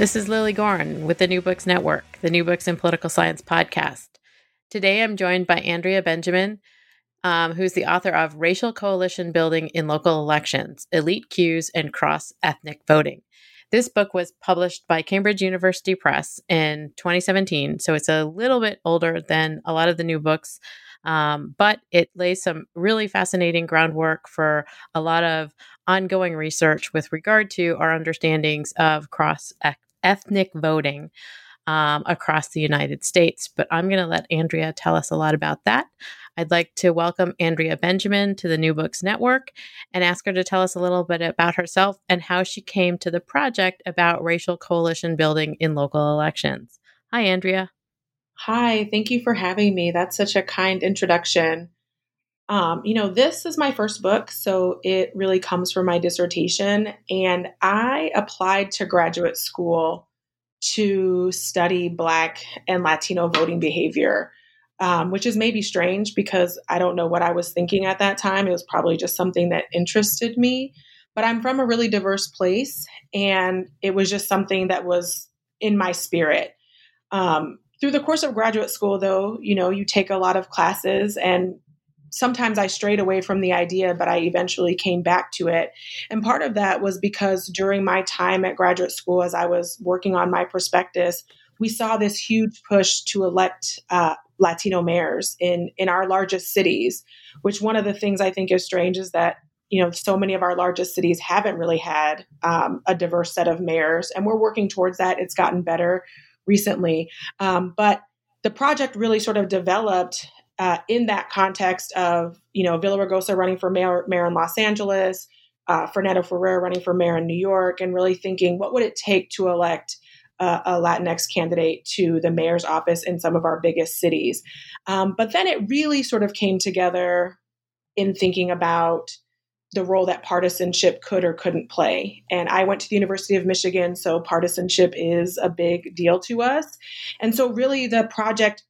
This is Lilly Goren with the New Books Network, the New Books in Political Science podcast. Today I'm joined by Andrea Benjamin, um, who's the author of Racial Coalition Building in Local Elections Elite Cues and Cross Ethnic Voting. This book was published by Cambridge University Press in 2017, so it's a little bit older than a lot of the new books. Um, but it lays some really fascinating groundwork for a lot of ongoing research with regard to our understandings of cross ethnic voting um, across the United States. But I'm going to let Andrea tell us a lot about that. I'd like to welcome Andrea Benjamin to the New Books Network and ask her to tell us a little bit about herself and how she came to the project about racial coalition building in local elections. Hi, Andrea. Hi, thank you for having me. That's such a kind introduction. Um, you know, this is my first book, so it really comes from my dissertation. And I applied to graduate school to study Black and Latino voting behavior, um, which is maybe strange because I don't know what I was thinking at that time. It was probably just something that interested me. But I'm from a really diverse place, and it was just something that was in my spirit. Um, through the course of graduate school, though, you know, you take a lot of classes and sometimes I strayed away from the idea, but I eventually came back to it. And part of that was because during my time at graduate school, as I was working on my prospectus, we saw this huge push to elect uh, Latino mayors in in our largest cities. Which one of the things I think is strange is that you know so many of our largest cities haven't really had um, a diverse set of mayors, and we're working towards that. It's gotten better recently, um, but the project really sort of developed uh, in that context of, you know, Villaraigosa running for mayor, mayor in Los Angeles, uh, Fernando Ferrer running for mayor in New York, and really thinking what would it take to elect uh, a Latinx candidate to the mayor's office in some of our biggest cities. Um, but then it really sort of came together in thinking about the role that partisanship could or couldn't play. And I went to the University of Michigan, so partisanship is a big deal to us. And so, really, the project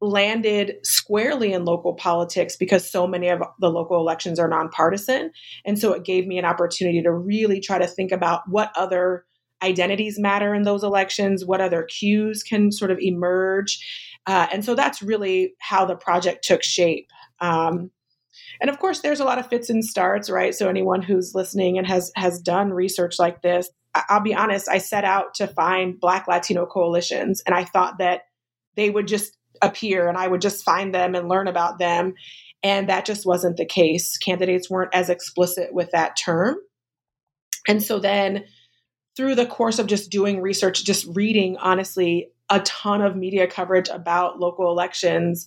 landed squarely in local politics because so many of the local elections are nonpartisan. And so it gave me an opportunity to really try to think about what other identities matter in those elections, what other cues can sort of emerge. Uh, and so that's really how the project took shape. Um, and of course, there's a lot of fits and starts, right? So anyone who's listening and has has done research like this, I'll be honest, I set out to find Black Latino coalitions, and I thought that they would just appear and I would just find them and learn about them. And that just wasn't the case. Candidates weren't as explicit with that term. And so then through the course of just doing research, just reading, honestly, a ton of media coverage about local elections,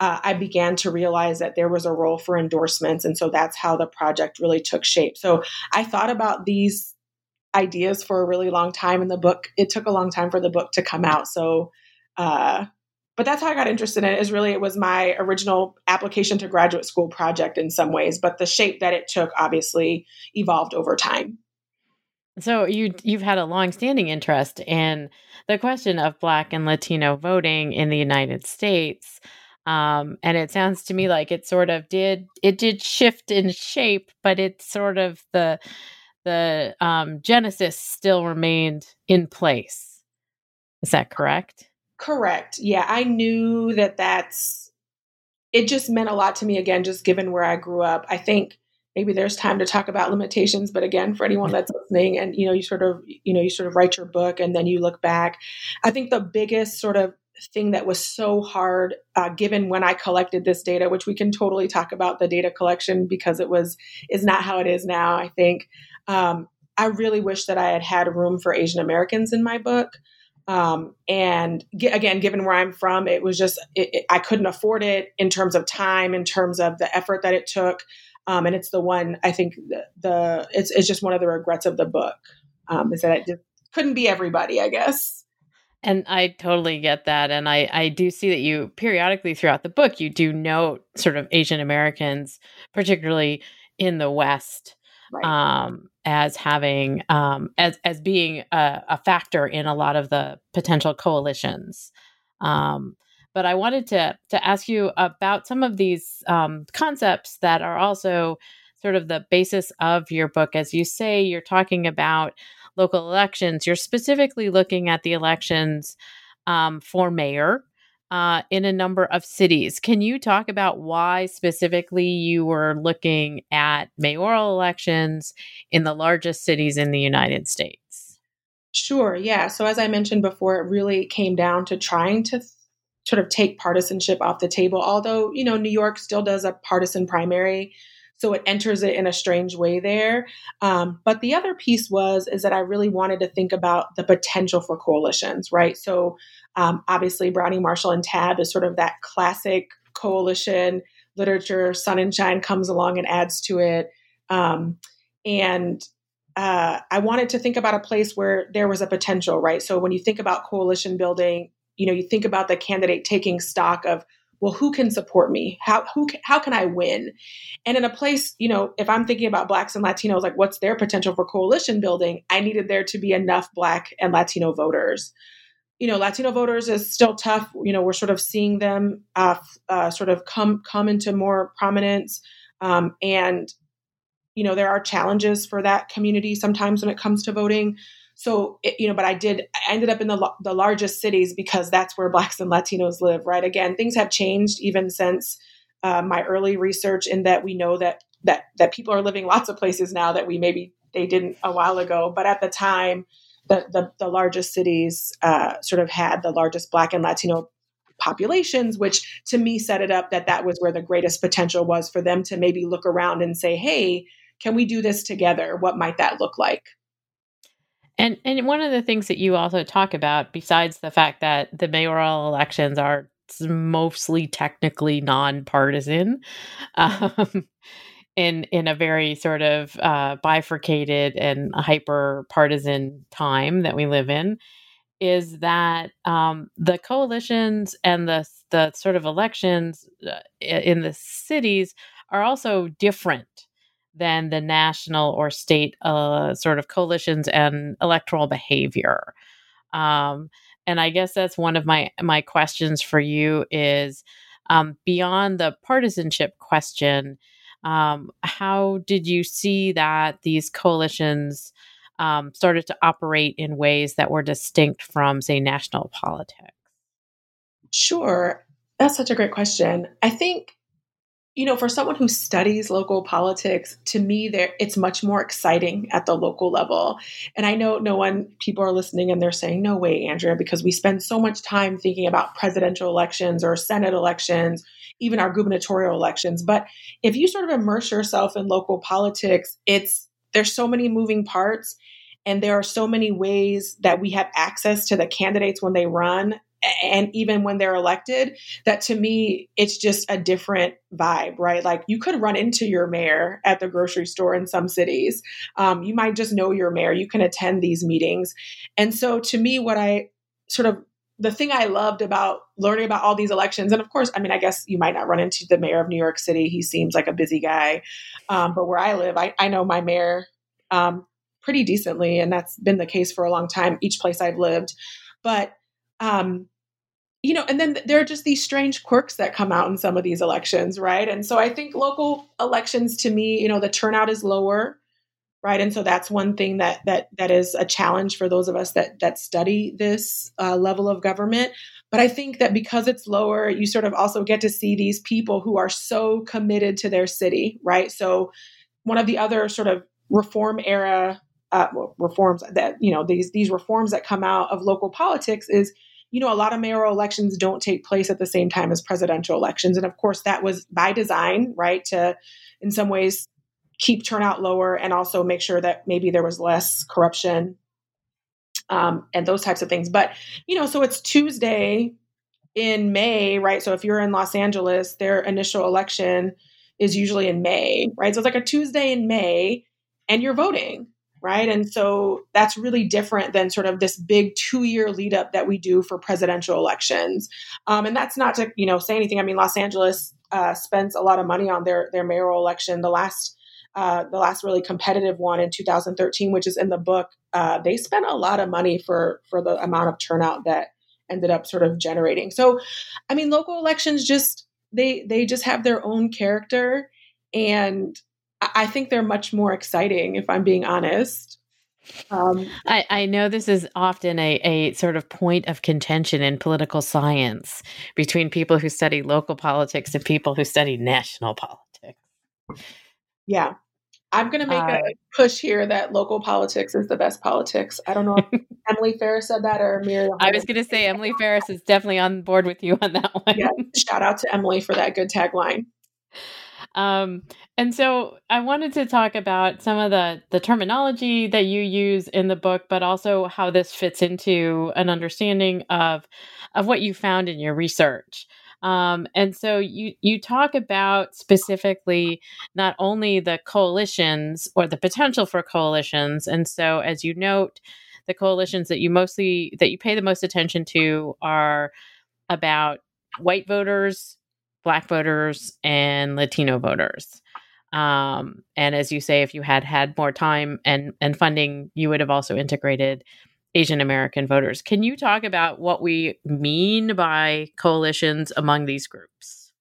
uh, I began to realize that there was a role for endorsements. And so that's how the project really took shape. So I thought about these ideas for a really long time in the book. It took a long time for the book to come out. So, uh, but that's how I got interested in it. Is really it was my original application to graduate school project in some ways, but the shape that it took obviously evolved over time. So you you've had a long-standing interest in the question of Black and Latino voting in the United States, um, and it sounds to me like it sort of did it did shift in shape, but it's sort of the the um, genesis still remained in place. Is that correct? Correct. Yeah, I knew that that's it just meant a lot to me again just given where I grew up. I think maybe there's time to talk about limitations but again for anyone that's listening and you know you sort of you know you sort of write your book and then you look back i think the biggest sort of thing that was so hard uh, given when i collected this data which we can totally talk about the data collection because it was is not how it is now i think um, i really wish that i had had room for asian americans in my book um, and again, given where I'm from, it was just, it, it, I couldn't afford it in terms of time, in terms of the effort that it took. Um, and it's the one I think the, the it's it's just one of the regrets of the book um, is that it just couldn't be everybody, I guess. And I totally get that. And I, I do see that you periodically throughout the book, you do note sort of Asian Americans, particularly in the West, right. um, as having, um, as, as being a, a, factor in a lot of the potential coalitions. Um, but I wanted to to ask you about some of these um, concepts that are also sort of the basis of your book. As you say, you're talking about local elections. You're specifically looking at the elections um, for mayor uh, in a number of cities. Can you talk about why specifically you were looking at mayoral elections in the largest cities in the United States? Sure, yeah. So, as I mentioned before, it really came down to trying to sort of take partisanship off the table. Although, you know, New York still does a partisan primary, so it enters it in a strange way there. Um, but the other piece was is that I really wanted to think about the potential for coalitions, right? So um, obviously, Browning Marshall and Tabb is sort of that classic coalition literature. Sonenshein comes along and adds to it, um, and uh, I wanted to think about a place where there was a potential, right? So when you think about coalition building, you know you think about the candidate taking stock of well who can support me? How who how can i win? And in a place you know if i'm thinking about blacks and latinos like what's their potential for coalition building? I needed there to be enough black and latino voters you know latino voters is still tough. You know we're sort of seeing them uh, uh, sort of come come into more prominence. Um, and you know there are challenges for that community sometimes when it comes to voting. So it, you know but i did i ended up in the, the largest cities because that's where blacks and latinos live right? Again things have changed even since uh, my early research in that we know that that that people are living lots of places now that we maybe they didn't a while ago. But at the time the the, the largest cities uh, sort of had the largest black and latino populations which to me set it up that that was where the greatest potential was for them to maybe look around and say hey can we do this together? What might that look like? And and one of the things that you also talk about, besides the fact that the mayoral elections are mostly technically nonpartisan, um, in in a very sort of uh, bifurcated and hyper partisan time that we live in, is that um, the coalitions and the the sort of elections uh, in the cities are also different than the national or state uh, sort of coalitions and electoral behavior. Um, and I guess that's one of my my questions for you is um, beyond the partisanship question. Um, how did you see that these coalitions um, started to operate in ways that were distinct from, say, national politics? Sure, that's such a great question. I think you know, for someone who studies local politics, to me, there it's much more exciting at the local level. And I know no one people are listening and they're saying, "No way, Andrea," because we spend so much time thinking about presidential elections or Senate elections, even our gubernatorial elections. But if you sort of immerse yourself in local politics, it's there's so many moving parts and there are so many ways that we have access to the candidates when they run and even when they're elected that to me it's just a different vibe right? Like you could run into your mayor at the grocery store in some cities. Um, you might just know your mayor. You can attend these meetings. And so to me what i sort of the thing i loved about learning about all these elections and of course i mean i guess you might not run into the mayor of new york city. He seems like a busy guy. Um, but where i live I, I know my mayor um, pretty decently, and that's been the case for a long time, each place I've lived. But um, you know, and then there are just these strange quirks that come out in some of these elections, right? And so I think local elections to me, you know, the turnout is lower, right? And so that's one thing that that that is a challenge for those of us that that study this uh, level of government. But I think that because it's lower, you sort of also get to see these people who are so committed to their city, right? So one of the other sort of reform era uh, reforms that you know these these reforms that come out of local politics is you know, a lot of mayoral elections don't take place at the same time as presidential elections. And of course, that was by design, right? To, in some ways, keep turnout lower and also make sure that maybe there was less corruption um, and those types of things. But, you know, so it's Tuesday in May, right? So if you're in Los Angeles, their initial election is usually in May, right? So it's like a Tuesday in May and you're voting right? And so that's really different than sort of this big two year lead up that we do for presidential elections. Um, and that's not to you know say anything. I mean, Los Angeles uh, spends a lot of money on their their mayoral election. The last uh, the last really competitive one in 2013, which is in the book, uh, they spent a lot of money for for the amount of turnout that ended up sort of generating. So, I mean, local elections just they they just have their own character and I think they're much more exciting, if I'm being honest. Um, I, I, know this is often a, a sort of point of contention in political science between people who study local politics and people who study national politics. Yeah. I'm going to make uh, a push here that local politics is the best politics. I don't know if Emily Farris said that or Miriam. I was going to say Emily Farris is definitely on board with you on that one. Yeah, shout out to Emily for that good tagline. Um, and so I wanted to talk about some of the the terminology that you use in the book, but also how this fits into an understanding of of what you found in your research. Um, and so you you talk about specifically not only the coalitions or the potential for coalitions, and so as you note, the coalitions that you mostly that you pay the most attention to are about white voters, black voters and Latino voters. Um, and as you say, if you had had more time and, and funding, you would have also integrated Asian American voters. Can you talk about what we mean by coalitions among these groups?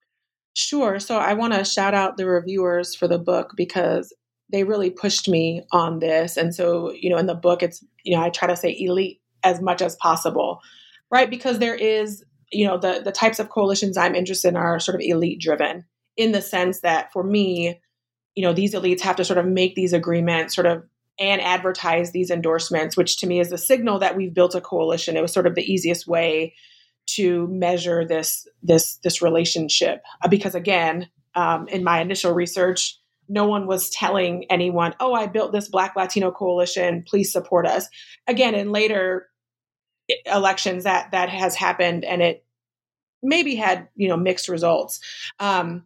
Sure. So I want to shout out the reviewers for the book because they really pushed me on this. And so, you know, in the book, it's, you know, I try to say elite as much as possible, right? Because there is you know the the types of coalitions i'm interested in are sort of elite driven in the sense that for me you know these elites have to sort of make these agreements sort of and advertise these endorsements which to me is the signal that we've built a coalition. It was sort of the easiest way to measure this this this relationship. Uh, because again um, in my initial research no one was telling anyone oh i built this black latino coalition please support us. Again in later elections that that has happened and it maybe had you know mixed results. Um,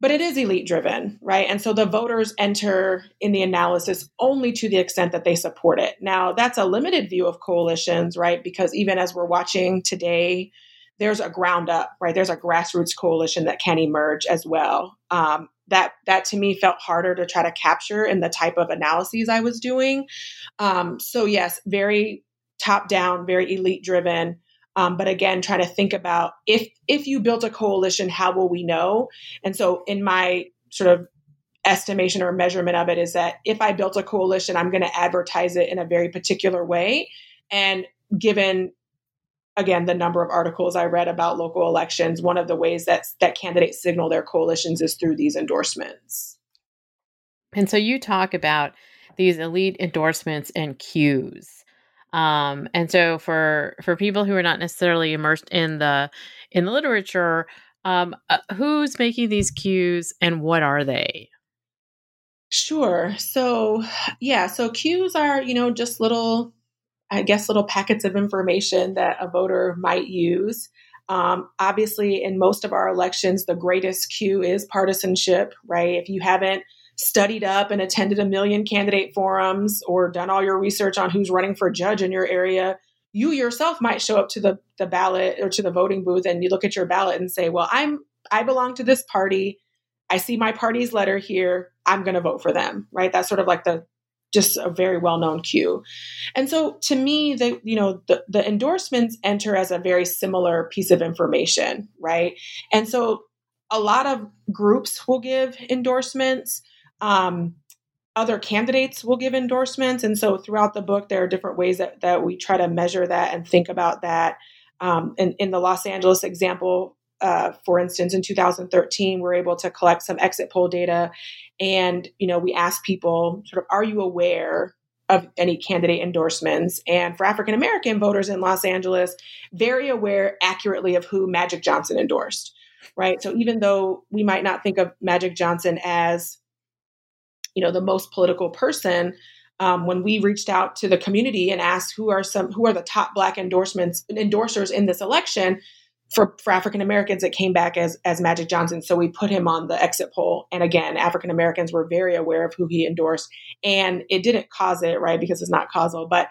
but it is elite driven right? And so the voters enter in the analysis only to the extent that they support it. Now that's a limited view of coalitions right? Because even as we're watching today there's a ground up right? There's a grassroots coalition that can emerge as well. Um, that that to me felt harder to try to capture in the type of analyses i was doing. Um, so yes very top down, very elite driven. Um, but again, trying to think about if if you built a coalition, how will we know? And so, in my sort of estimation or measurement of it, is that if I built a coalition, I'm going to advertise it in a very particular way. And given again the number of articles I read about local elections, one of the ways that that candidates signal their coalitions is through these endorsements. And so you talk about these elite endorsements and cues. Um, and so for for people who are not necessarily immersed in the in the literature, um, uh, who's making these cues and what are they? Sure. So yeah, so cues are you know just little, I guess, little packets of information that a voter might use. Um, obviously, in most of our elections, the greatest cue is partisanship, right? If you haven't studied up and attended a million candidate forums or done all your research on who's running for judge in your area, you yourself might show up to the, the ballot or to the voting booth and you look at your ballot and say, well, I'm I belong to this party. I see my party's letter here. I'm going to vote for them, right? That's sort of like the just a very well-known cue. And so to me, the you know the, the endorsements enter as a very similar piece of information, right? And so a lot of groups will give endorsements. Um, other candidates will give endorsements. And so throughout the book, there are different ways that, that we try to measure that and think about that. Um, in, in the Los Angeles example, uh, for instance, in 2013, we're able to collect some exit poll data, and you know we asked people sort of, are you aware of any candidate endorsements? And for African American voters in Los Angeles, very aware accurately of who Magic Johnson endorsed, right? So even though we might not think of Magic Johnson as you know the most political person um, when we reached out to the community and asked who are some who are the top black endorsements endorsers in this election for, for African Americans, it came back as as Magic Johnson. So we put him on the exit poll, and again, African Americans were very aware of who he endorsed, and it didn't cause it right because it's not causal, but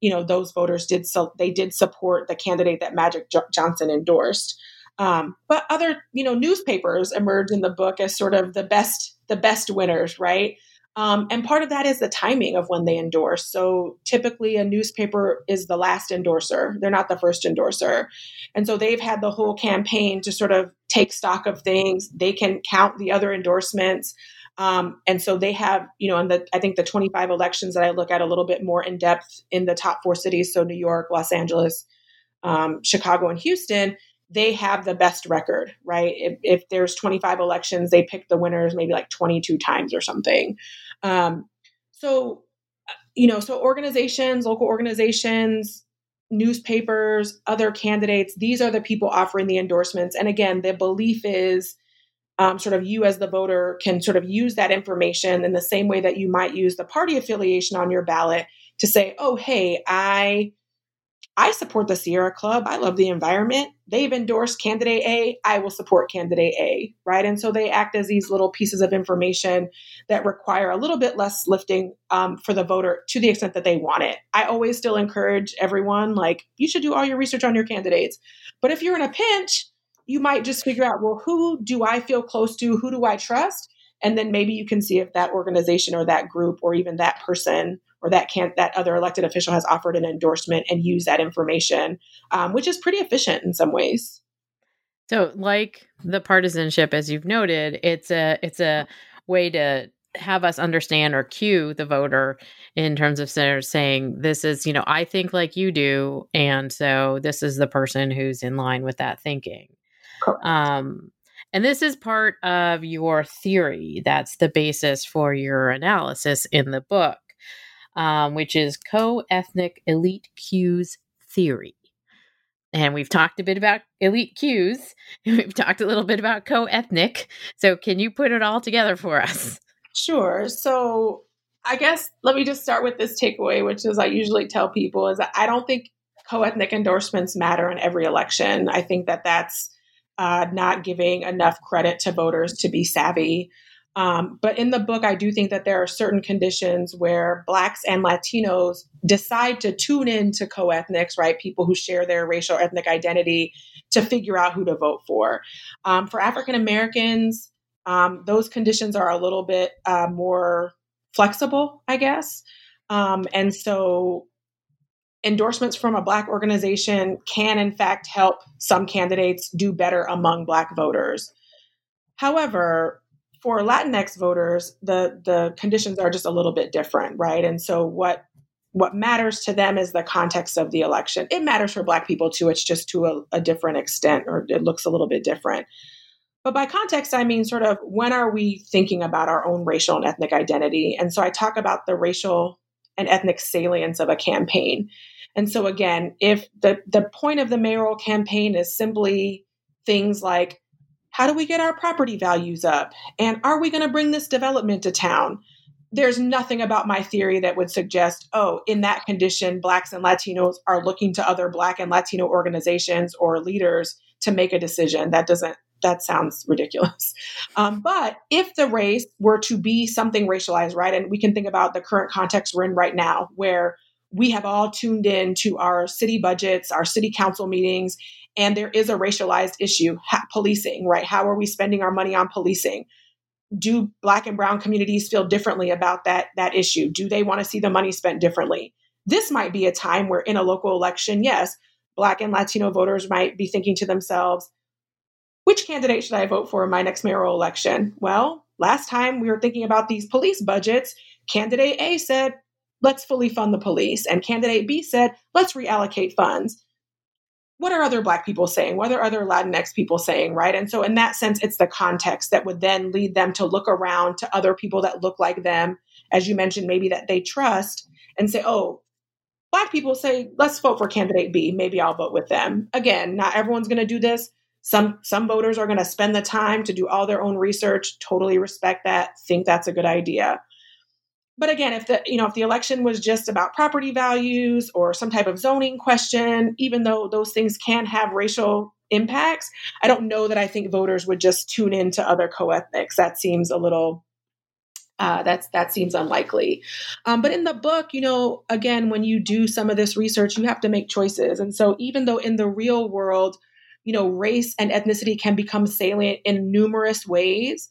you know those voters did so they did support the candidate that Magic jo- Johnson endorsed. Um, but other you know newspapers emerged in the book as sort of the best the best winners, right? Um, and part of that is the timing of when they endorse. So typically, a newspaper is the last endorser, they're not the first endorser. And so they've had the whole campaign to sort of take stock of things. They can count the other endorsements. Um, and so they have, you know, in the I think the 25 elections that I look at a little bit more in depth in the top four cities, so New York, Los Angeles, um, Chicago, and Houston, they have the best record, right? If, if, there's 25 elections, they pick the winners maybe like 22 times or something. Um, so, you know, so organizations, local organizations, newspapers, other candidates, these are the people offering the endorsements. And again, the belief is um, sort of you as the voter can sort of use that information in the same way that you might use the party affiliation on your ballot to say, oh, hey, I I support the Sierra Club. I love the environment. They've endorsed candidate A. I will support candidate A, right? And so they act as these little pieces of information that require a little bit less lifting um, for the voter to the extent that they want it. I always still encourage everyone, like, you should do all your research on your candidates. But if you're in a pinch, you might just figure out, well, who do I feel close to? Who do I trust? And then maybe you can see if that organization or that group or even that person or that can't that other elected official has offered an endorsement and use that information, um, which is pretty efficient in some ways. So, like the partisanship, as you've noted, it's a it's a way to have us understand or cue the voter in terms of saying this is you know i think like you do and so this is the person who's in line with that thinking. Um and this is part of your theory. That's the basis for your analysis in the book um, which is co ethnic elite cues theory. And we've talked a bit about elite cues. We've talked a little bit about co ethnic. So, can you put it all together for us? Sure. So, I guess let me just start with this takeaway, which is I usually tell people is I don't think co ethnic endorsements matter in every election. I think that that's uh, not giving enough credit to voters to be savvy. Um, but in the book, I do think that there are certain conditions where Blacks and Latinos decide to tune in to co ethnics, right? People who share their racial ethnic identity to figure out who to vote for. Um, for African Americans, um, those conditions are a little bit uh, more flexible, I guess. Um, and so endorsements from a Black organization can, in fact, help some candidates do better among Black voters. However, for Latinx voters, the the conditions are just a little bit different, right? And so what what matters to them is the context of the election. It matters for Black people too. It's just to a, a different extent, or it looks a little bit different. But by context, I mean sort of when are we thinking about our own racial and ethnic identity? And so I talk about the racial and ethnic salience of a campaign. And so again, if the the point of the mayoral campaign is simply things like how do we get our property values up? And are we going to bring this development to town? There's nothing about my theory that would suggest, oh, in that condition, Blacks and Latinos are looking to other Black and Latino organizations or leaders to make a decision. That doesn't, that sounds ridiculous. Um, but if the race were to be something racialized, right, and we can think about the current context we're in right now, where we have all tuned in to our city budgets, our city council meetings, and there is a racialized issue ha- policing right? How are we spending our money on policing? Do black and brown communities feel differently about that that issue? Do they want to see the money spent differently? This might be a time where in a local election yes black and latino voters might be thinking to themselves which candidate should i vote for in my next mayoral election? Well last time we were thinking about these police budgets. Candidate a said let's fully fund the police and candidate b said let's reallocate funds what are other Black people saying? What are other Latinx people saying, right? And so, in that sense, it's the context that would then lead them to look around to other people that look like them, as you mentioned, maybe that they trust, and say, oh, Black people say, let's vote for candidate B. Maybe I'll vote with them. Again, not everyone's going to do this. Some some voters are going to spend the time to do all their own research. Totally respect that. Think that's a good idea but again if the you know if the election was just about property values or some type of zoning question even though those things can have racial impacts i don't know that i think voters would just tune in to other co-ethnics. That seems a little uh, that's that seems unlikely. Um, but in the book you know again when you do some of this research you have to make choices. And so even though in the real world you know race and ethnicity can become salient in numerous ways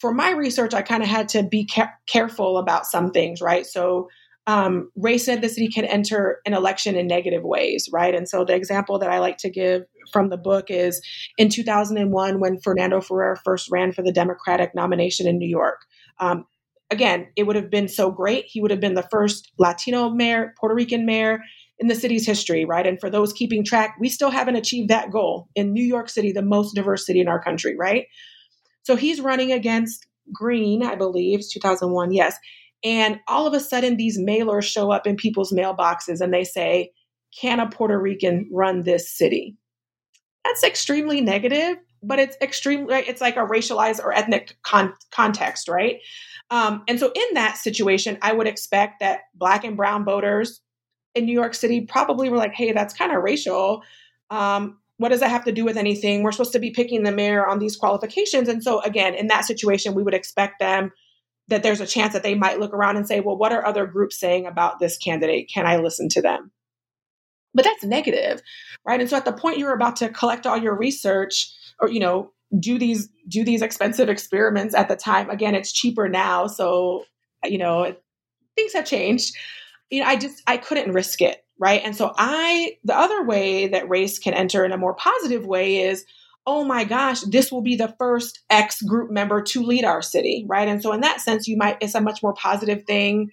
for my research, I kind of had to be ca- careful about some things, right? So, um, race and ethnicity can enter an election in negative ways, right? And so, the example that I like to give from the book is in 2001 when Fernando Ferrer first ran for the Democratic nomination in New York. Um, again, it would have been so great. He would have been the first Latino mayor, Puerto Rican mayor in the city's history, right? And for those keeping track, we still haven't achieved that goal in New York City, the most diverse city in our country, right? So he's running against Green, I believe, 2001, yes. And all of a sudden, these mailers show up in people's mailboxes and they say, Can a Puerto Rican run this city? That's extremely negative, but it's extremely, it's like a racialized or ethnic con- context, right? Um, and so, in that situation, I would expect that Black and Brown voters in New York City probably were like, Hey, that's kind of racial. Um, what does that have to do with anything? We're supposed to be picking the mayor on these qualifications. And so, again, in that situation, we would expect them that there's a chance that they might look around and say, well, what are other groups saying about this candidate? Can I listen to them? But that's negative, right? And so at the point you're about to collect all your research or, you know, do these do these expensive experiments at the time again it's cheaper now so you know things have changed you know i just i couldn't risk it right? And so I, the other way that race can enter in a more positive way is, oh my gosh, this will be the first X group member to lead our city, right? And so in that sense, you might, it's a much more positive thing.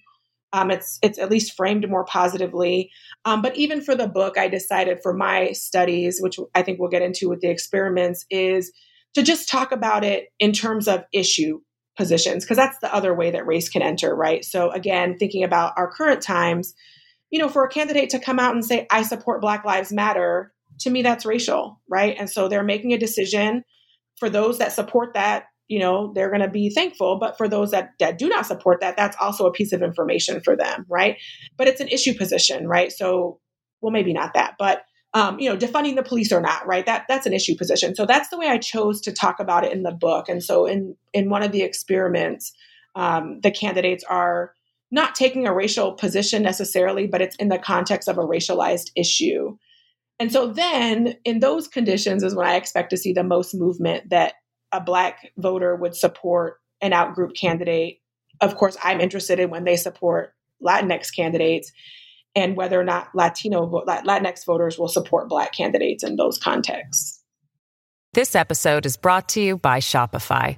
Um, it's it's at least framed more positively. Um, but even for the book, I decided for my studies, which I think we'll get into with the experiments, is to just talk about it in terms of issue positions, because that's the other way that race can enter, right? So again, thinking about our current times, you know, for a candidate to come out and say, I support Black Lives Matter, to me, that's racial, right? And so they're making a decision. For those that support that, you know, they're going to be thankful. But for those that, that do not support that, that's also a piece of information for them, right? But it's an issue position, right? So, well, maybe not that, but um, you know, defunding the police or not, right? That that's an issue position. So that's the way I chose to talk about it in the book. And so in in one of the experiments, um, the candidates are not taking a racial position necessarily, but it's in the context of a racialized issue. And so then in those conditions is when I expect to see the most movement that a black voter would support an outgroup candidate. Of course, I'm interested in when they support Latinx candidates and whether or not Latino Latinx voters will support black candidates in those contexts. This episode is brought to you by Shopify.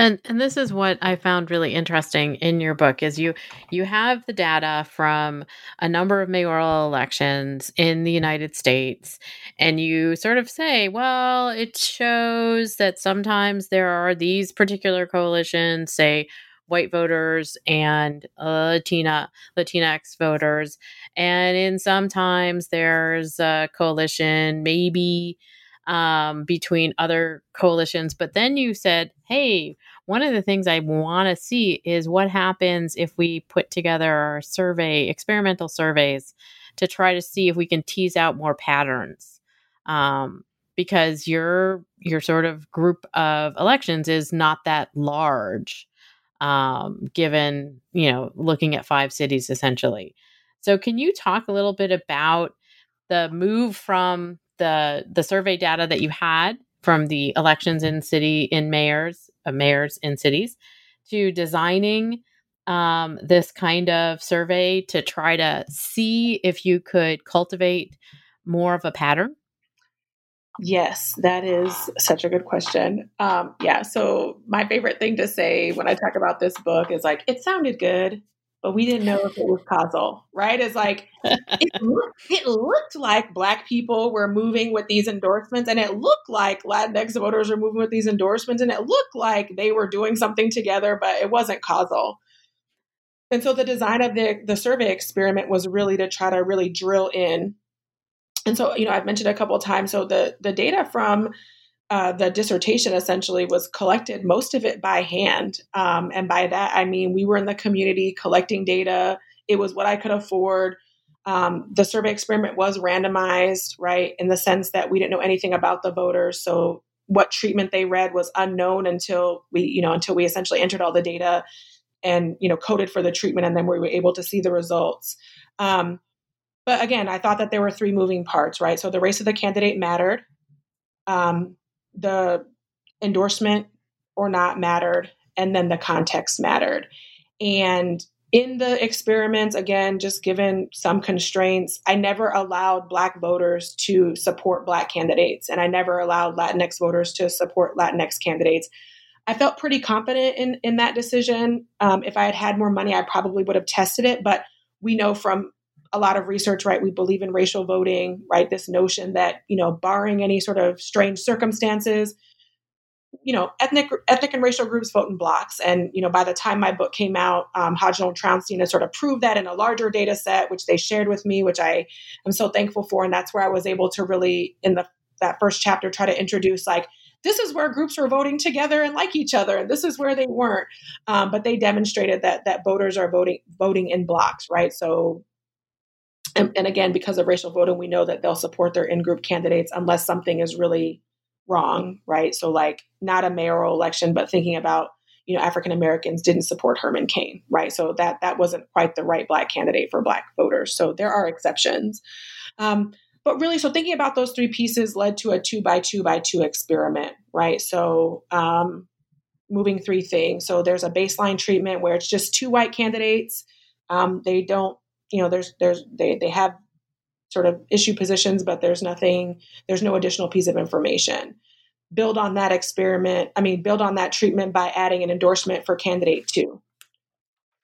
And and this is what I found really interesting in your book is you you have the data from a number of mayoral elections in the United States and you sort of say, well, it shows that sometimes there are these particular coalitions, say white voters and Latina Latinx voters, and in sometimes there's a coalition maybe um, between other coalitions. But then you said, hey, one of the things I want to see is what happens if we put together our survey, experimental surveys, to try to see if we can tease out more patterns. Um, because your your sort of group of elections is not that large, um, given you know looking at five cities essentially. So, can you talk a little bit about the move from the the survey data that you had from the elections in city in mayors uh, mayors in cities to designing um, this kind of survey to try to see if you could cultivate more of a pattern Yes, that is such a good question. Um, yeah, so my favorite thing to say when I talk about this book is like, it sounded good, but we didn't know if it was causal, right? It's like it, looked, it looked like Black people were moving with these endorsements, and it looked like Latinx voters were moving with these endorsements, and it looked like they were doing something together, but it wasn't causal. And so the design of the, the survey experiment was really to try to really drill in. And so, you know, I've mentioned a couple of times. So the the data from uh, the dissertation essentially was collected, most of it by hand. Um, and by that, I mean, we were in the community collecting data. It was what I could afford. Um, the survey experiment was randomized, right, in the sense that we didn't know anything about the voters. So what treatment they read was unknown until we, you know, until we essentially entered all the data and, you know, coded for the treatment. And then we were able to see the results. Um, but again, I thought that there were three moving parts, right? So the race of the candidate mattered. Um, the endorsement or not mattered, and then the context mattered. And in the experiments, again, just given some constraints, I never allowed Black voters to support Black candidates, and I never allowed Latinx voters to support Latinx candidates. I felt pretty confident in in that decision. Um, if I had had more money, I probably would have tested it. But we know from a lot of research, right? We believe in racial voting, right? This notion that, you know, barring any sort of strange circumstances, you know, ethnic ethnic and racial groups vote in blocks. And, you know, by the time my book came out, um, Hajnal and Trounstine had sort of proved that in a larger data set, which they shared with me, which I am so thankful for. And that's where I was able to really, in the that first chapter, try to introduce like, this is where groups were voting together and like each other, and this is where they weren't. Um, but they demonstrated that that voters are voting voting in blocks, right? So and, and again, because of racial voting, we know that they'll support their in group candidates unless something is really wrong, right? So, like, not a mayoral election, but thinking about you know African Americans didn't support Herman Cain, right? So that that wasn't quite the right black candidate for black voters. So there are exceptions. Um, but really, so thinking about those three pieces led to a two by two by two experiment, right? So um, moving three things. So there's a baseline treatment where it's just two white candidates. Um, they don't you know there's there's they they have sort of issue positions but there's nothing there's no additional piece of information. Build on that experiment i mean build on that treatment by adding an endorsement for candidate 2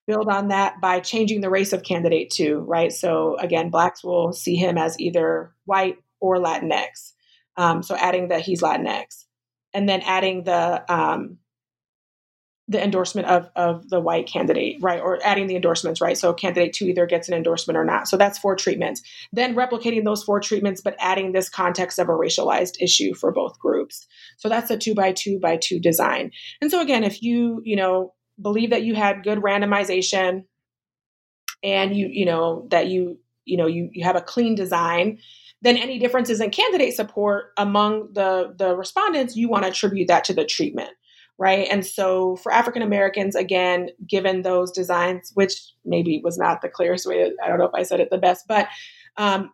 build on that by changing the race of candidate 2 right? So again blacks will see him as either white or latinx. Um, so adding that he's latinx. And then adding the um, the endorsement of, of the white candidate, right? Or adding the endorsements, right? So candidate two either gets an endorsement or not. So that's four treatments. Then replicating those four treatments, but adding this context of a racialized issue for both groups. So that's a two by two by two design. And so again, if you, you know, believe that you had good randomization and you, you know, that you, you know, you, you have a clean design, then any differences in candidate support among the, the respondents, you want to attribute that to the treatment right? And so for African Americans, again, given those designs, which maybe was not the clearest way, I don't know if I said it the best, but um,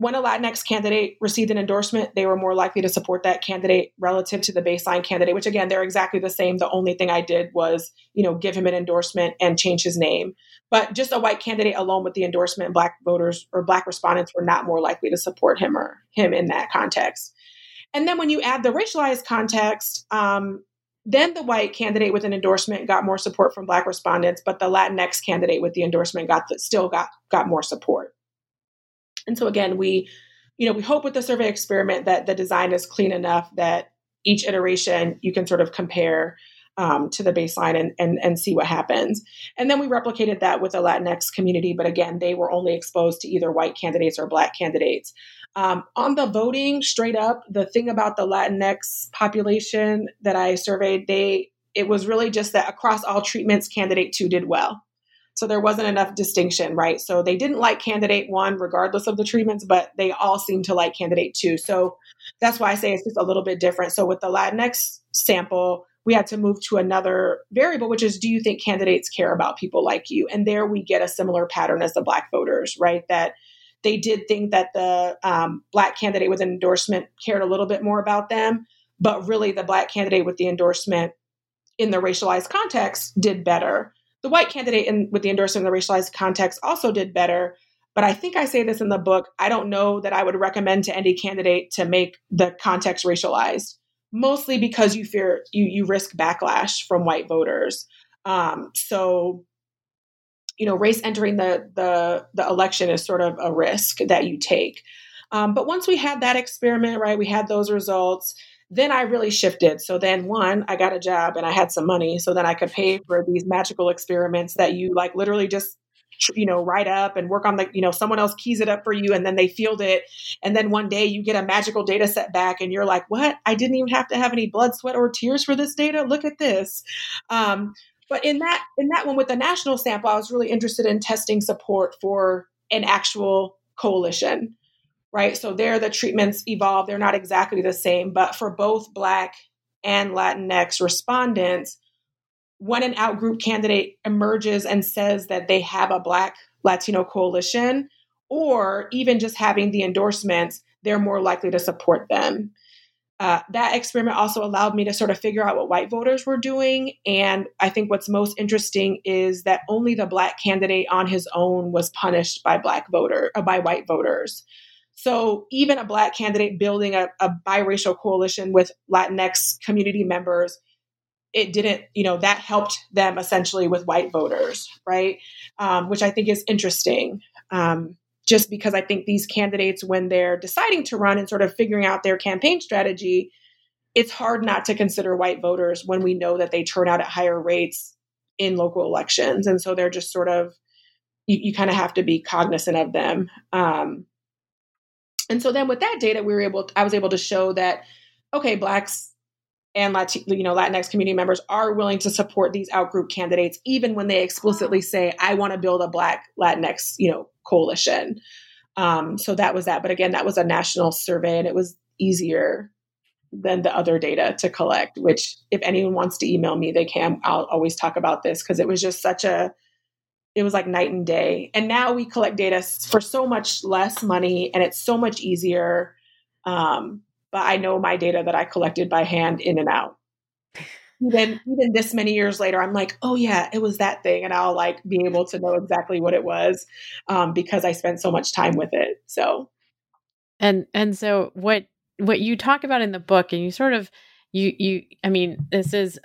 when a Latinx candidate received an endorsement, they were more likely to support that candidate relative to the baseline candidate, which again, they're exactly the same. The only thing I did was, you know, give him an endorsement and change his name. But just a white candidate alone with the endorsement, black voters or black respondents were not more likely to support him or him in that context. And then when you add the racialized context, um, then the white candidate with an endorsement got more support from black respondents, but the Latinx candidate with the endorsement got the, still got got more support. And so again, we you know, we hope with the survey experiment that the design is clean enough that each iteration you can sort of compare um, to the baseline and, and, and see what happens. And then we replicated that with the Latinx community, but again, they were only exposed to either white candidates or black candidates. Um, on the voting, straight up, the thing about the Latinx population that I surveyed, they it was really just that across all treatments, candidate two did well. So there wasn't enough distinction, right? So they didn't like candidate one, regardless of the treatments, but they all seemed to like candidate two. So that's why I say it's just a little bit different. So with the Latinx sample, we had to move to another variable, which is do you think candidates care about people like you? And there we get a similar pattern as the Black voters, right? That they did think that the um, Black candidate with an endorsement cared a little bit more about them, but really the Black candidate with the endorsement in the racialized context did better. The white candidate in, with the endorsement in the racialized context also did better. But I think I say this in the book. I don't know that I would recommend to any candidate to make the context racialized, mostly because you fear you you risk backlash from white voters. Um, so, you know, race entering the the the election is sort of a risk that you take. Um, but once we had that experiment, right, we had those results then I really shifted. So then one, I got a job and I had some money. So then I could pay for these magical experiments that you like literally just you know write up and work on the you know someone else keys it up for you and then they field it and then one day you get a magical data set back and you're like what i didn't even have to have any blood sweat or tears for this data look at this um, but in that in that one with the national sample i was really interested in testing support for an actual coalition right? So there, the treatments evolve. They're not exactly the same, but for both Black and Latinx respondents, when an outgroup candidate emerges and says that they have a Black Latino coalition, or even just having the endorsements, they're more likely to support them. Uh, that experiment also allowed me to sort of figure out what white voters were doing. And I think what's most interesting is that only the black candidate on his own was punished by black voter uh, by white voters. So even a black candidate building a, a biracial coalition with Latinx community members, it didn't, you know, that helped them essentially with white voters, right? Um, which I think is interesting. Um, just because I think these candidates, when they're deciding to run and sort of figuring out their campaign strategy, it's hard not to consider white voters when we know that they turn out at higher rates in local elections. And so they're just sort of, you, you kind of have to be cognizant of them. Um, and so then with that data, we were able, I was able to show that, okay, blacks and Latino, you know, Latinx community members are willing to support these outgroup candidates, even when they explicitly say, I want to build a black Latinx, you know, coalition. Um, so that was that. But again, that was a national survey and it was easier than the other data to collect, which if anyone wants to email me, they can. I'll always talk about this because it was just such a it was like night and day. And now we collect data for so much less money and it's so much easier. Um, but I know my data that I collected by hand in and out. Even even this many years later, I'm like, oh yeah, it was that thing, and I'll like be able to know exactly what it was um, because I spent so much time with it. So, and and so what what you talk about in the book, and you sort of you you, I mean, this is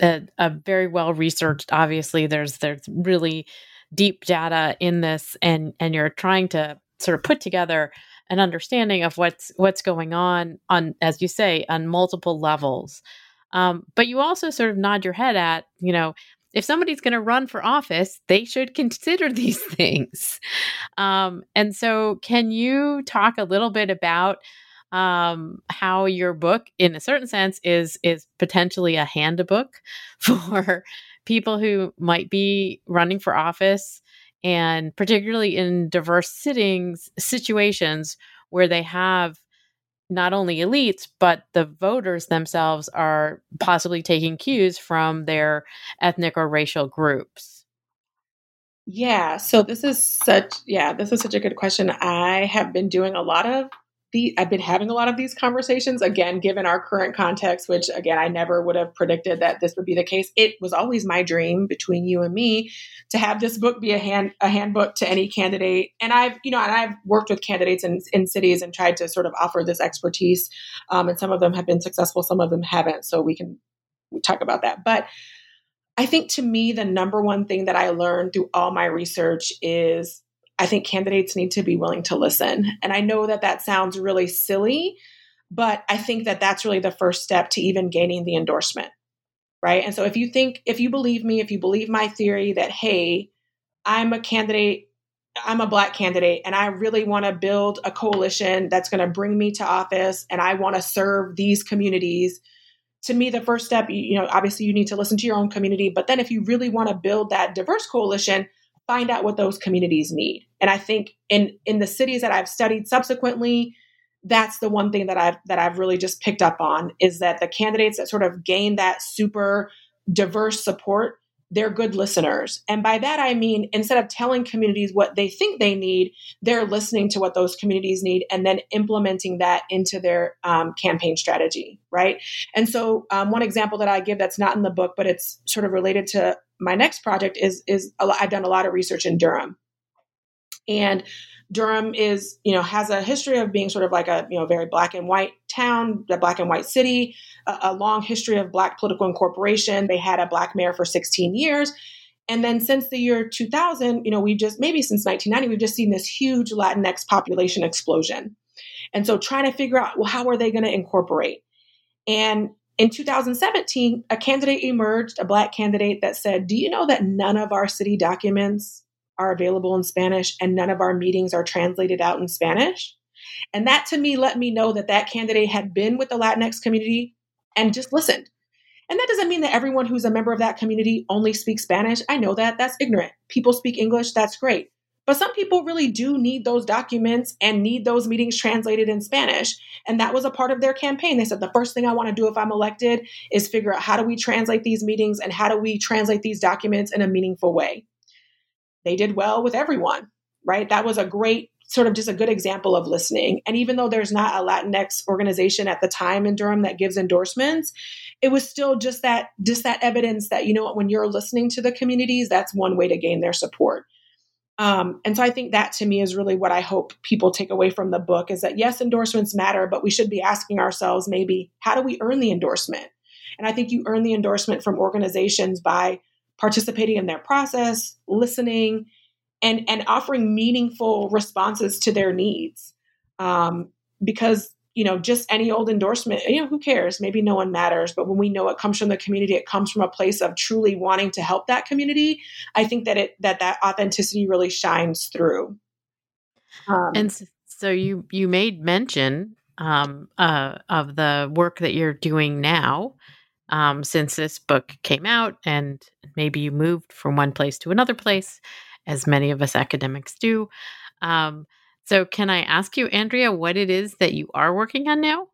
a, a very well researched obviously there's there's really deep data in this and and you're trying to sort of put together an understanding of what's what's going on on as you say on multiple levels. Um, but you also sort of nod your head at you know if somebody's going to run for office they should consider these things. Um, and so can you talk a little bit about um, how your book, in a certain sense, is is potentially a handbook for people who might be running for office, and particularly in diverse sittings situations where they have not only elites but the voters themselves are possibly taking cues from their ethnic or racial groups. Yeah, so this is such yeah, this is such a good question. I have been doing a lot of the, I've been having a lot of these conversations again, given our current context, which again, I never would have predicted that this would be the case. It was always my dream between you and me to have this book be a hand, a handbook to any candidate. And I've, you know, and I've worked with candidates in, in cities and tried to sort of offer this expertise. Um, and some of them have been successful, some of them haven't. So we can talk about that. But I think to me, the number one thing that I learned through all my research is I think candidates need to be willing to listen. And I know that that sounds really silly, but I think that that's really the first step to even gaining the endorsement. Right. And so if you think, if you believe me, if you believe my theory that, hey, I'm a candidate, I'm a black candidate, and I really want to build a coalition that's going to bring me to office and I want to serve these communities to me, the first step, you, know, obviously you need to listen to your own community, but then if you really want to build that diverse coalition, find out what those communities need. And I think in in the cities that I've studied subsequently, that's the one thing that I've that I've really just picked up on is that the candidates that sort of gain that super diverse support they're good listeners. And by that, I mean, instead of telling communities what they think they need, they're listening to what those communities need and then implementing that into their um, campaign strategy, right? And so, um, one example that I give that's not in the book, but it's sort of related to my next project is, is I've done a lot of research in Durham. And Durham is, you know, has a history of being sort of like a, you know, very black and white town, a black and white city, a, a long history of black political incorporation. They had a black mayor for 16 years. And then since the year 2000, you know, we've just, maybe since 1990, we've just seen this huge Latinx population explosion. And so trying to figure out, well, how are they going to incorporate? And in 2017, a candidate emerged, a black candidate that said, Do you know that none of our city documents are available in Spanish and none of our meetings are translated out in Spanish. And that to me let me know that that candidate had been with the Latinx community and just listened. And that doesn't mean that everyone who's a member of that community only speaks Spanish. I know that. That's ignorant. People speak English. That's great. But some people really do need those documents and need those meetings translated in Spanish. And that was a part of their campaign. They said, the first thing I want to do if I'm elected is figure out how do we translate these meetings and how do we translate these documents in a meaningful way they did well with everyone, right? That was a great sort of just a good example of listening. And even though there's not a Latinx organization at the time in Durham that gives endorsements, it was still just that just that evidence that you know when you're listening to the communities, that's one way to gain their support. Um, and so I think that to me is really what I hope people take away from the book is that yes, endorsements matter, but we should be asking ourselves maybe how do we earn the endorsement? And I think you earn the endorsement from organizations by participating in their process, listening, and and offering meaningful responses to their needs. Um, because you know, just any old endorsement, you know, who cares? Maybe no one matters. But when we know it comes from the community, it comes from a place of truly wanting to help that community. I think that it that that authenticity really shines through. Um, and so you you made mention um, uh, of the work that you're doing now um, since this book came out, and maybe you moved from one place to another place, as many of us academics do. Um, so, can I ask you, Andrea, what it is that you are working on now?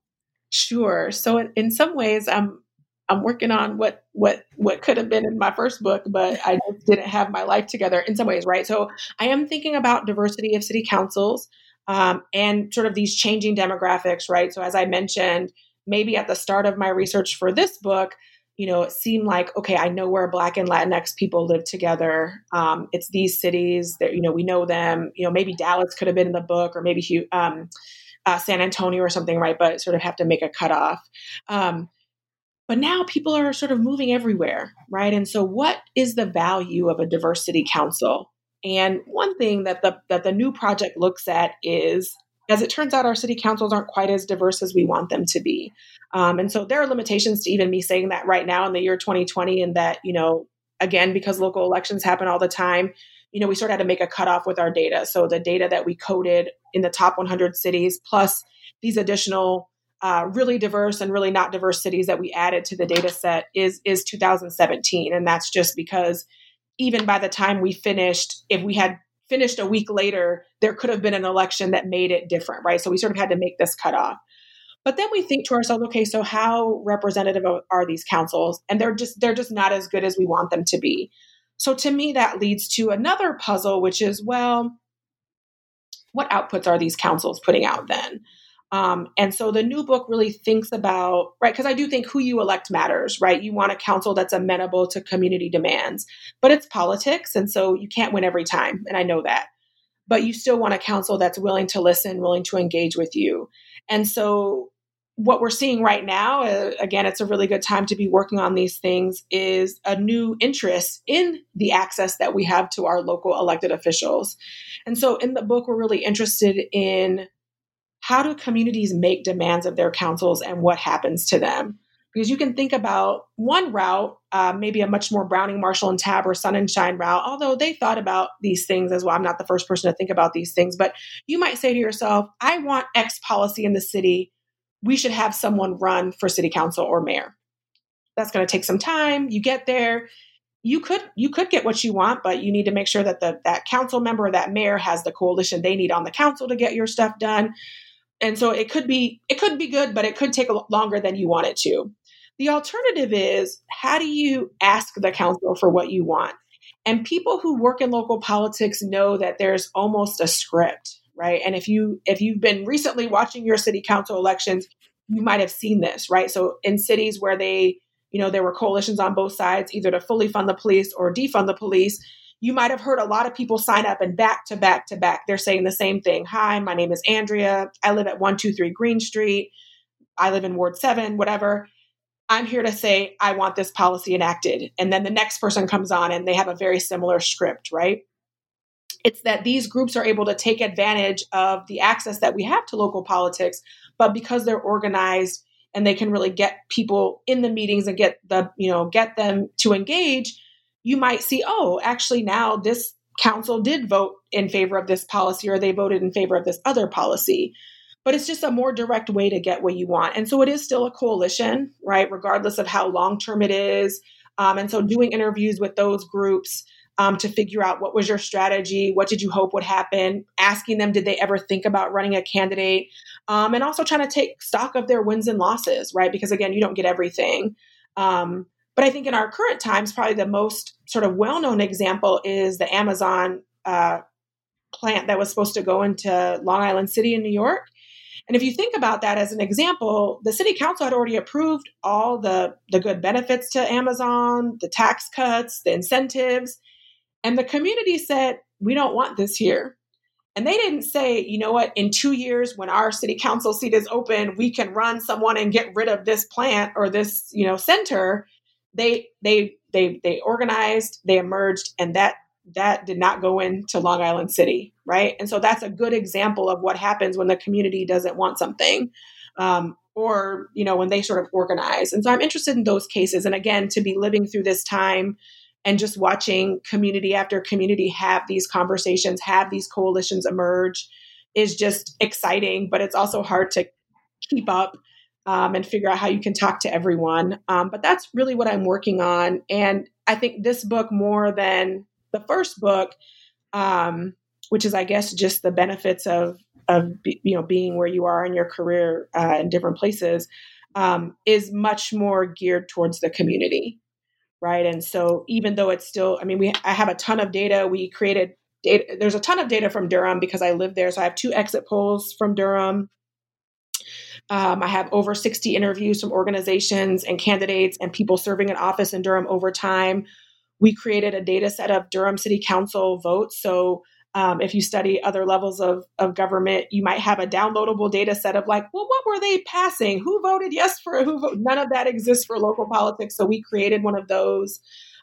Sure. So, in, some ways, I'm I'm working on what what what could have been in my first book, but I just didn't have my life together in some ways, right? So, I am thinking about diversity of city councils um, and sort of these changing demographics, right? So, as I mentioned maybe at the start of my research for this book, you know, it seemed like, okay, I know where Black and Latinx people live together. Um, it's these cities that, you know, we know them. You know, maybe Dallas could have been in the book or maybe um, uh, San Antonio or something, right? But sort of have to make a cutoff. Um, but now people are sort of moving everywhere, right? And so, what is the value of a diversity council? And one thing that the that the new project looks at is as it turns out, our city councils aren't quite as diverse as we want them to be. Um, and so there are limitations to even me saying that right now in the year 2020, and that, you know, again, because local elections happen all the time, you know, we sort of had to make a cutoff with our data. So the data that we coded in the top 100 cities, plus these additional uh, really diverse and really not diverse cities that we added to the data set is is 2017 and that's just because even by the time we finished if we had finished a week later, there could have been an election that made it different, right? So we sort of had to make this cutoff. But then we think to ourselves, okay, so how representative are these councils? And they're just they're just not as good as we want them to be. So to me, that leads to another puzzle, which is, well, what outputs are these councils putting out then? Um, and so the new book really thinks about, right, because I do think who you elect matters, right? You want a council that's amenable to community demands, but it's politics. And so you can't win every time. And I know that. But you still want a council that's willing to listen, willing to engage with you. And so what we're seeing right now, uh, again, it's a really good time to be working on these things, is a new interest in the access that we have to our local elected officials. And so in the book, we're really interested in how do communities make demands of their councils and what happens to them? Because you can think about one route, uh, maybe a much more Browning, Marshall, and Tabb or Sonenshein route, although they thought about these things as well. I'm not the first person to think about these things, but you might say to yourself, I want X policy in the city. We should have someone run for city council or mayor. That's going to take some time. You get there, you could you could get what you want, but you need to make sure that the that council member or that mayor has the coalition they need on the council to get your stuff done. And so it could be it could be good, but it could take longer than you want it to. The alternative is how do you ask the council for what you want? And people who work in local politics know that there's almost a script, right? And if you if you've been recently watching your city council elections, you might have seen this, right? So in cities where they you know, there were coalitions on both sides, either to fully fund the police or defund the police. You might have heard a lot of people sign up and back to back to back. They're saying the same thing. Hi, my name is Andrea. I live at 123 Green Street. I live in Ward 7, whatever. I'm here to say I want this policy enacted. And then the next person comes on and they have a very similar script, right? It's that these groups are able to take advantage of the access that we have to local politics, but because they're organized and they can really get people in the meetings and get the you know get them to engage you might see oh actually now this council did vote in favor of this policy or they voted in favor of this other policy but it's just a more direct way to get what you want and so it is still a coalition right regardless of how long term it is um, and so doing interviews with those groups um, to figure out what was your strategy, what did you hope would happen, asking them did they ever think about running a candidate, um, and also trying to take stock of their wins and losses, right? Because again, you don't get everything. Um, but I think in our current times, probably the most sort of well known example is the Amazon uh, plant that was supposed to go into Long Island City in New York. And if you think about that as an example, the city council had already approved all the, the good benefits to Amazon, the tax cuts, the incentives. And the community said, we don't want this here. And they didn't say, you know what, in two years, when our city council seat is open, we can run someone and get rid of this plant or this, you know, center. They they they they organized, they emerged, and that that did not go into Long Island City, right? And so that's a good example of what happens when the community doesn't want something. Um, or you know when they sort of organize and so i'm interested in those cases and again to be living through this time and just watching community after community have these conversations, have these coalitions emerge is just exciting, but it's also hard to keep up um, and figure out how you can talk to everyone. Um, but that's really what I'm working on. And I think this book, more than the first book, um, which is, I guess, just the benefits of of you know being where you are in your career uh, in different places, um, is much more geared towards the community right? And so even though it's still, I mean, we I have a ton of data. We created data. There's a ton of data from Durham because I live there. So I have two exit polls from Durham. Um, I have over 60 interviews from organizations and candidates and people serving in office in Durham over time. We created a data set of Durham City Council votes. So um, if you study other levels of, of government, you might have a downloadable data set of like, well, what were they passing? Who voted yes for who? None of that exists for local politics. So we created one of those.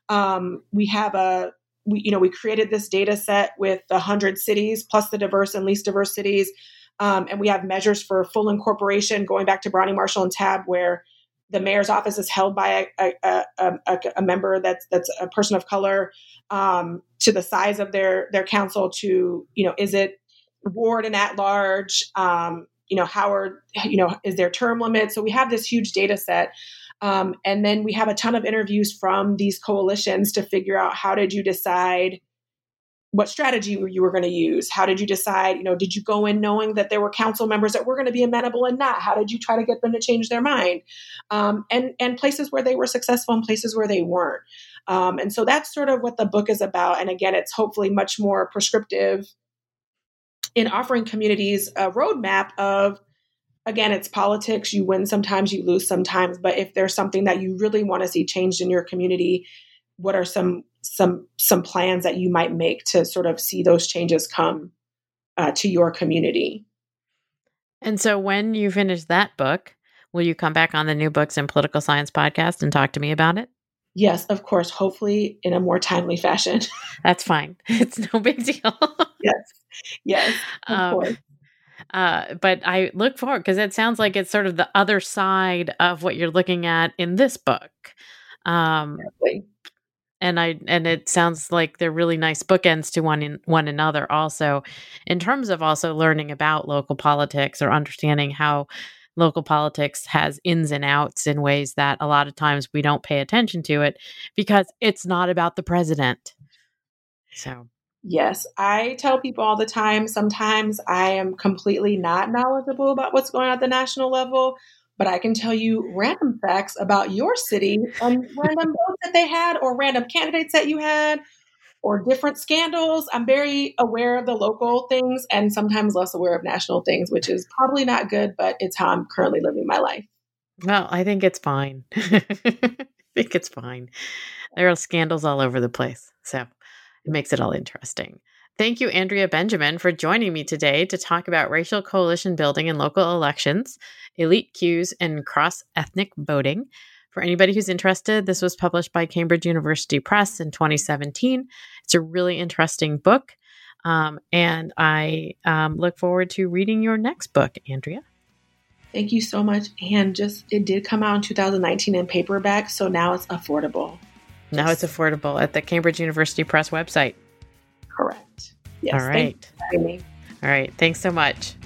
Um, we have a, we, you know, we created this data set with a hundred cities plus the diverse and least diverse cities. Um, and we have measures for full incorporation going back to Browning Marshall and Tabb, where the mayor's office is held by a, a, a, a member that's that's a person of color um, to the size of their their council to you know is it ward and at large? Um, you know how are you know is there term limit so we have this huge data set. Um, and then we have a ton of interviews from these coalitions to figure out how did you decide what strategy were you were going to use? How did you decide you know did you go in knowing that there were council members that were going to be amenable and not? How did you try to get them to change their mind? Um, and and places where they were successful and places where they weren't. Um, and so that's sort of what the book is about and again it's hopefully much more prescriptive in offering communities a roadmap of again it's politics you win sometimes you lose sometimes but if there's something that you really want to see changed in your community what are some some some plans that you might make to sort of see those changes come uh, to your community. And so, when you finish that book, will you come back on the New Books in Political Science podcast and talk to me about it? Yes, of course. Hopefully, in a more timely fashion. That's fine. It's no big deal. yes, yes, of um, course. Uh, but I look forward because it sounds like it's sort of the other side of what you're looking at in this book. Um, exactly and I and it sounds like they're really nice bookends to one in, one another. Also, in terms of also learning about local politics or understanding how local politics has ins and outs in ways that a lot of times we don't pay attention to it because it's not about the president. So, yes, I tell people all the time sometimes I am completely not knowledgeable about what's going on at the national level, but I can tell you random facts about your city and random votes that they had or random candidates that you had or different scandals. I'm very aware of the local things and sometimes less aware of national things, which is probably not good, but it's how I'm currently living my life. Well, I think it's fine. I think it's fine. There are scandals all over the place. So it makes it all interesting. Thank you, Andrea Benjamin, for joining me today to talk about racial coalition building in local elections, elite cues, and cross ethnic voting. For anybody who's interested, this was published by Cambridge University Press in 2017. It's a really interesting book. Um, and I um, look forward to reading your next book, Andrea. Thank you so much. And just, it did come out in 2019 in paperback, so now it's affordable. Now it's affordable at the Cambridge University Press website. Correct. Yes. All right. All right. Thanks so much.